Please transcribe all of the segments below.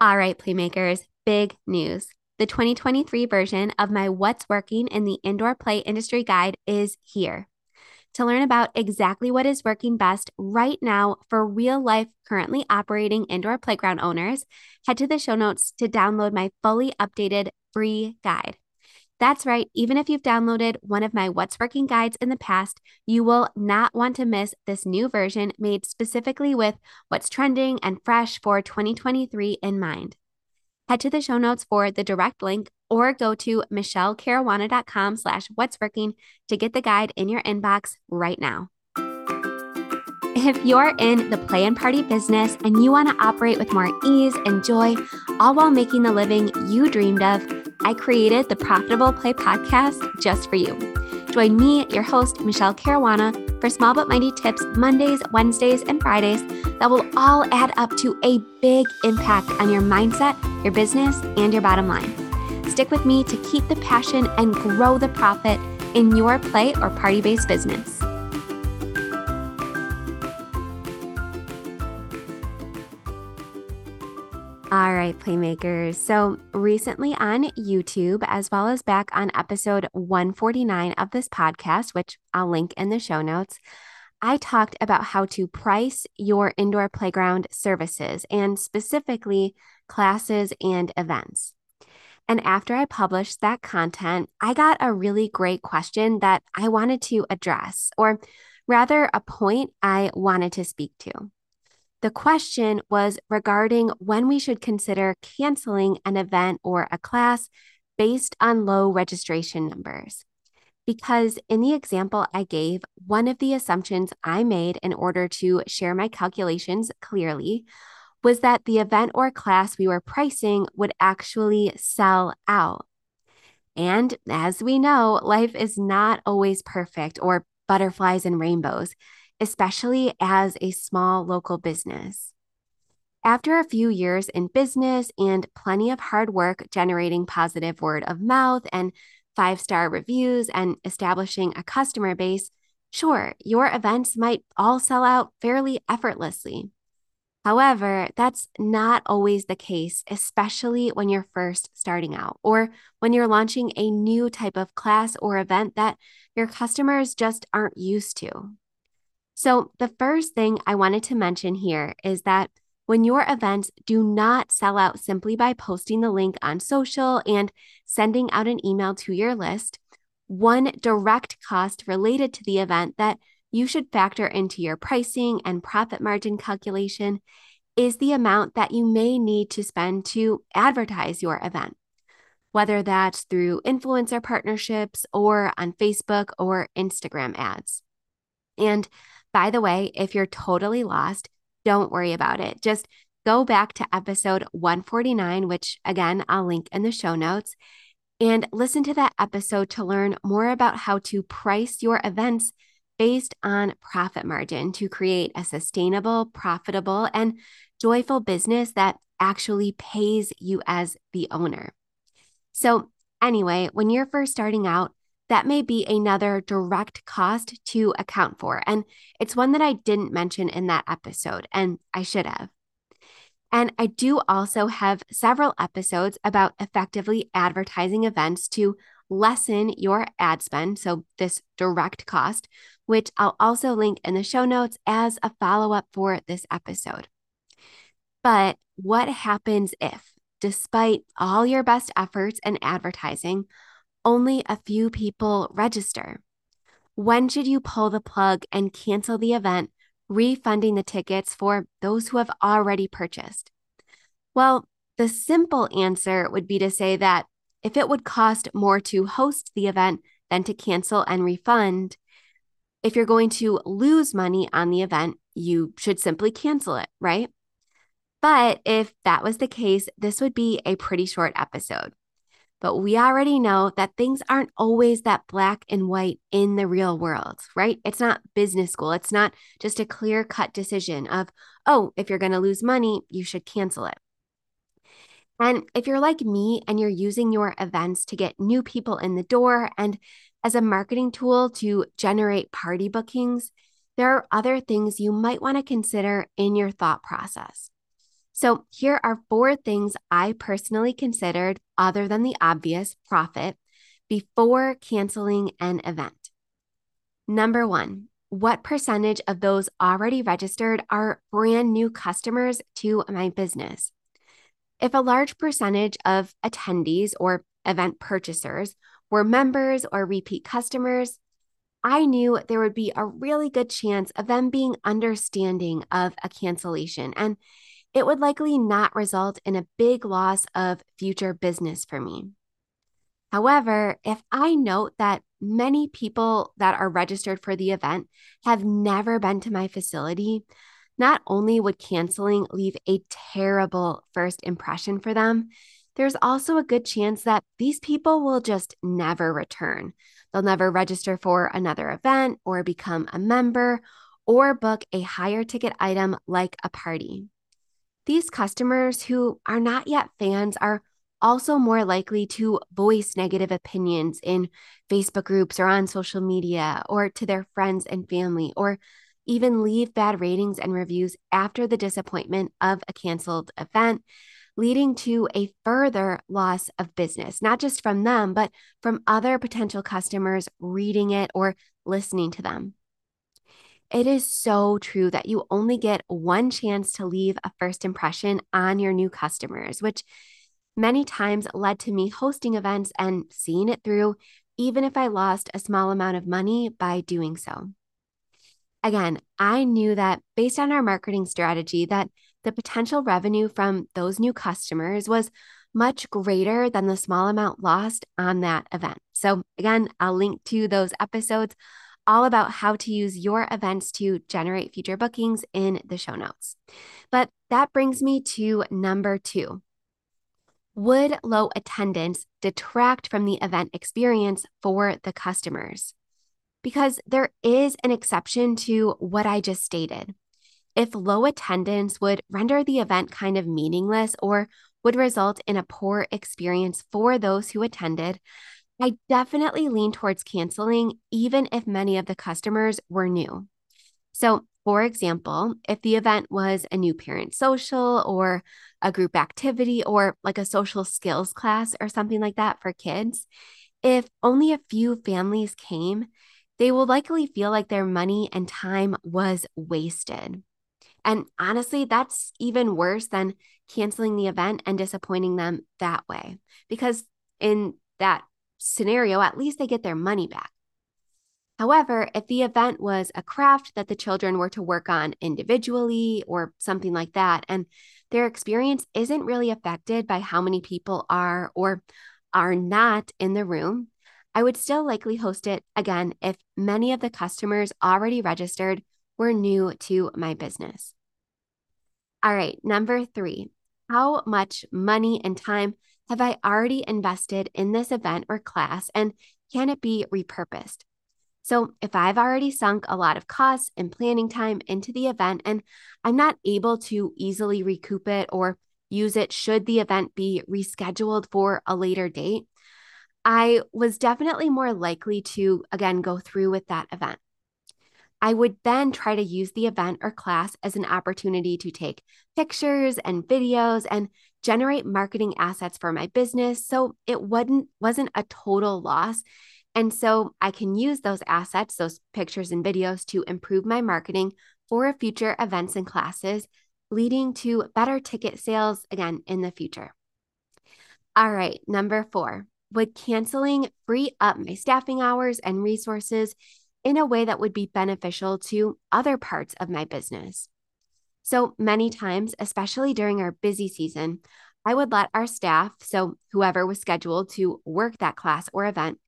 All right, Playmakers, big news. The 2023 version of my What's Working in the Indoor Play Industry Guide is here. To learn about exactly what is working best right now for real life, currently operating indoor playground owners, head to the show notes to download my fully updated free guide. That's right, even if you've downloaded one of my What's Working guides in the past, you will not want to miss this new version made specifically with what's trending and fresh for 2023 in mind. Head to the show notes for the direct link or go to michelecaruana.com slash what's working to get the guide in your inbox right now. If you're in the play and party business and you want to operate with more ease and joy, all while making the living you dreamed of, I created the Profitable Play podcast just for you. Join me, your host, Michele Caruana, for small but mighty tips Mondays, Wednesdays, and Fridays that will all add up to a big impact on your mindset, your business, and your bottom line. Stick with me to keep the passion and grow the profit in your play or party based business. All right, Playmakers. So, recently on YouTube, as well as back on episode 149 of this podcast, which I'll link in the show notes, I talked about how to price your indoor playground services and specifically classes and events. And after I published that content, I got a really great question that I wanted to address, or rather, a point I wanted to speak to. The question was regarding when we should consider canceling an event or a class based on low registration numbers. Because in the example I gave, one of the assumptions I made in order to share my calculations clearly was that the event or class we were pricing would actually sell out. And as we know, life is not always perfect or butterflies and rainbows, especially as a small local business. After a few years in business and plenty of hard work generating positive word of mouth and five star reviews and establishing a customer base, sure, your events might all sell out fairly effortlessly. However, that's not always the case, especially when you're first starting out or when you're launching a new type of class or event that your customers just aren't used to. So, the first thing I wanted to mention here is that when your events do not sell out simply by posting the link on social and sending out an email to your list, one direct cost related to the event that you should factor into your pricing and profit margin calculation is the amount that you may need to spend to advertise your event, whether that's through influencer partnerships or on Facebook or Instagram ads. And by the way, if you're totally lost, don't worry about it. Just go back to episode 149, which again, I'll link in the show notes, and listen to that episode to learn more about how to price your events based on profit margin to create a sustainable, profitable, and joyful business that actually pays you as the owner. So, anyway, when you're first starting out, that may be another direct cost to account for. And it's one that I didn't mention in that episode, and I should have. And I do also have several episodes about effectively advertising events to lessen your ad spend. So, this direct cost, which I'll also link in the show notes as a follow up for this episode. But what happens if, despite all your best efforts and advertising, only a few people register? When should you pull the plug and cancel the event, refunding the tickets for those who have already purchased? Well, the simple answer would be to say that if it would cost more to host the event than to cancel and refund, if you're going to lose money on the event, you should simply cancel it, right? But if that was the case, this would be a pretty short episode. But we already know that things aren't always that black and white in the real world, right? It's not business school. It's not just a clear cut decision of, oh, if you're going to lose money, you should cancel it. And if you're like me and you're using your events to get new people in the door and as a marketing tool to generate party bookings, there are other things you might want to consider in your thought process. So, here are four things I personally considered, other than the obvious profit, before canceling an event. Number one, what percentage of those already registered are brand new customers to my business? If a large percentage of attendees or event purchasers were members or repeat customers, I knew there would be a really good chance of them being understanding of a cancellation, and it would likely not result in a big loss of future business for me. However, if I note that many people that are registered for the event have never been to my facility, not only would canceling leave a terrible first impression for them, there's also a good chance that these people will just never return. They'll never register for another event or become a member or book a higher ticket item like a party. These customers who are not yet fans are also more likely to voice negative opinions in Facebook groups or on social media or to their friends and family, or even leave bad ratings and reviews after the disappointment of a canceled event, leading to a further loss of business, not just from them, but from other potential customers reading it or listening to them. It is so true that you only get one chance to leave a first impression on your new customers, which many times led to me hosting events and seeing it through, even if I lost a small amount of money by doing so. Again, I knew that based on our marketing strategy that the potential revenue from those new customers was much greater than the small amount lost on that event. So again, I'll link to those episodes all about how to use your events to generate future bookings in the show notes. But that brings me to number 2 would low attendance detract from the event experience for the customers? Because there is an exception to what I just stated. If low attendance would render the event kind of meaningless or would result in a poor experience for those who attended, I definitely lean towards canceling, even if many of the customers were new. So, for example, if the event was a new parent social or a group activity or like a social skills class or something like that for kids, if only a few families came, they will likely feel like their money and time was wasted. And honestly, that's even worse than canceling the event and disappointing them that way. Because in that scenario, at least they get their money back. However, if the event was a craft that the children were to work on individually or something like that, and their experience isn't really affected by how many people are or are not in the room, I would still likely host it again if many of the customers already registered were new to my business. All right, number three, how much money and time have I already invested in this event or class, and can it be repurposed? So, if I've already sunk a lot of costs and planning time into the event and I'm not able to easily recoup it or use it should the event be rescheduled for a later date, I was definitely more likely to, again, go through with that event. I would then try to use the event or class as an opportunity to take pictures and videos and generate marketing assets for my business so it wasn't wasn't a total loss and so I can use those assets, those pictures and videos to improve my marketing for future events and classes, leading to better ticket sales again in the future. All right, number four, would canceling free up my staffing hours and resources in a way that would be beneficial to other parts of my business? So many times, especially during our busy season, I would let our staff, so whoever was scheduled to work that class or event,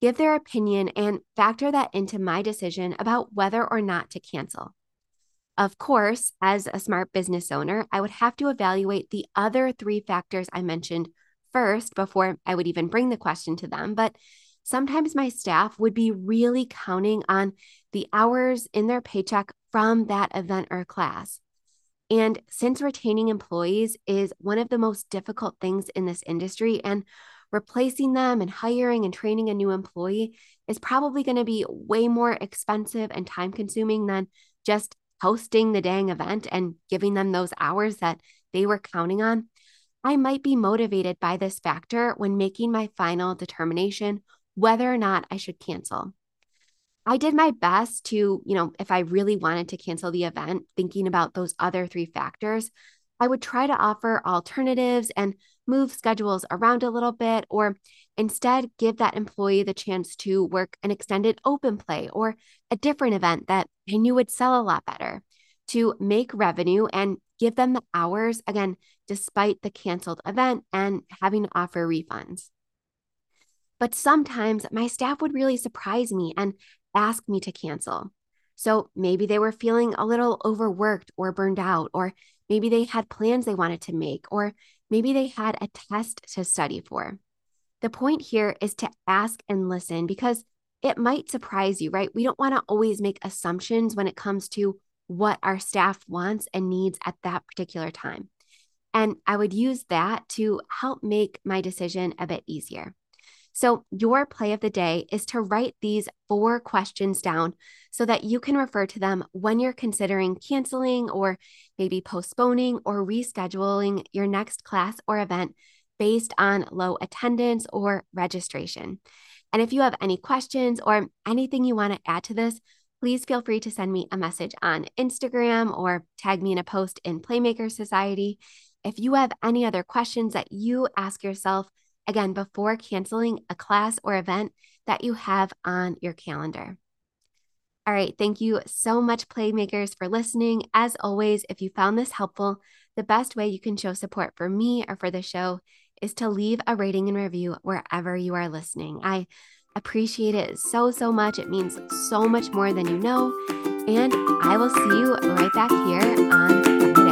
give their opinion, and factor that into my decision about whether or not to cancel. Of course, as a smart business owner, I would have to evaluate the other three factors I mentioned first before I would even bring the question to them. But sometimes my staff would be really counting on the hours in their paycheck from that event or class. And since retaining employees is one of the most difficult things in this industry, and replacing them and hiring and training a new employee is probably going to be way more expensive and time consuming than just hosting the dang event and giving them those hours that they were counting on, I might be motivated by this factor when making my final determination whether or not I should cancel. I did my best to, you know, if I really wanted to cancel the event, thinking about those other three factors, I would try to offer alternatives and move schedules around a little bit, or instead give that employee the chance to work an extended open play or a different event that I knew would sell a lot better to make revenue and give them the hours, again, despite the canceled event and having to offer refunds. But sometimes my staff would really surprise me and ask me to cancel. So maybe they were feeling a little overworked or burned out, or maybe they had plans they wanted to make, or maybe they had a test to study for. The point here is to ask and listen because it might surprise you, right? We don't want to always make assumptions when it comes to what our staff wants and needs at that particular time. And I would use that to help make my decision a bit easier. So, your play of the day is to write these four questions down so that you can refer to them when you're considering canceling or maybe postponing or rescheduling your next class or event based on low attendance or registration. And if you have any questions or anything you want to add to this, please feel free to send me a message on Instagram or tag me in a post in Playmaker Society. If you have any other questions that you ask yourself, again, before canceling a class or event that you have on your calendar. All right. Thank you so much, Playmakers, for listening. As always, if you found this helpful, the best way you can show support for me or for the show is to leave a rating and review wherever you are listening. I appreciate it so, so much. It means so much more than you know. And I will see you right back here on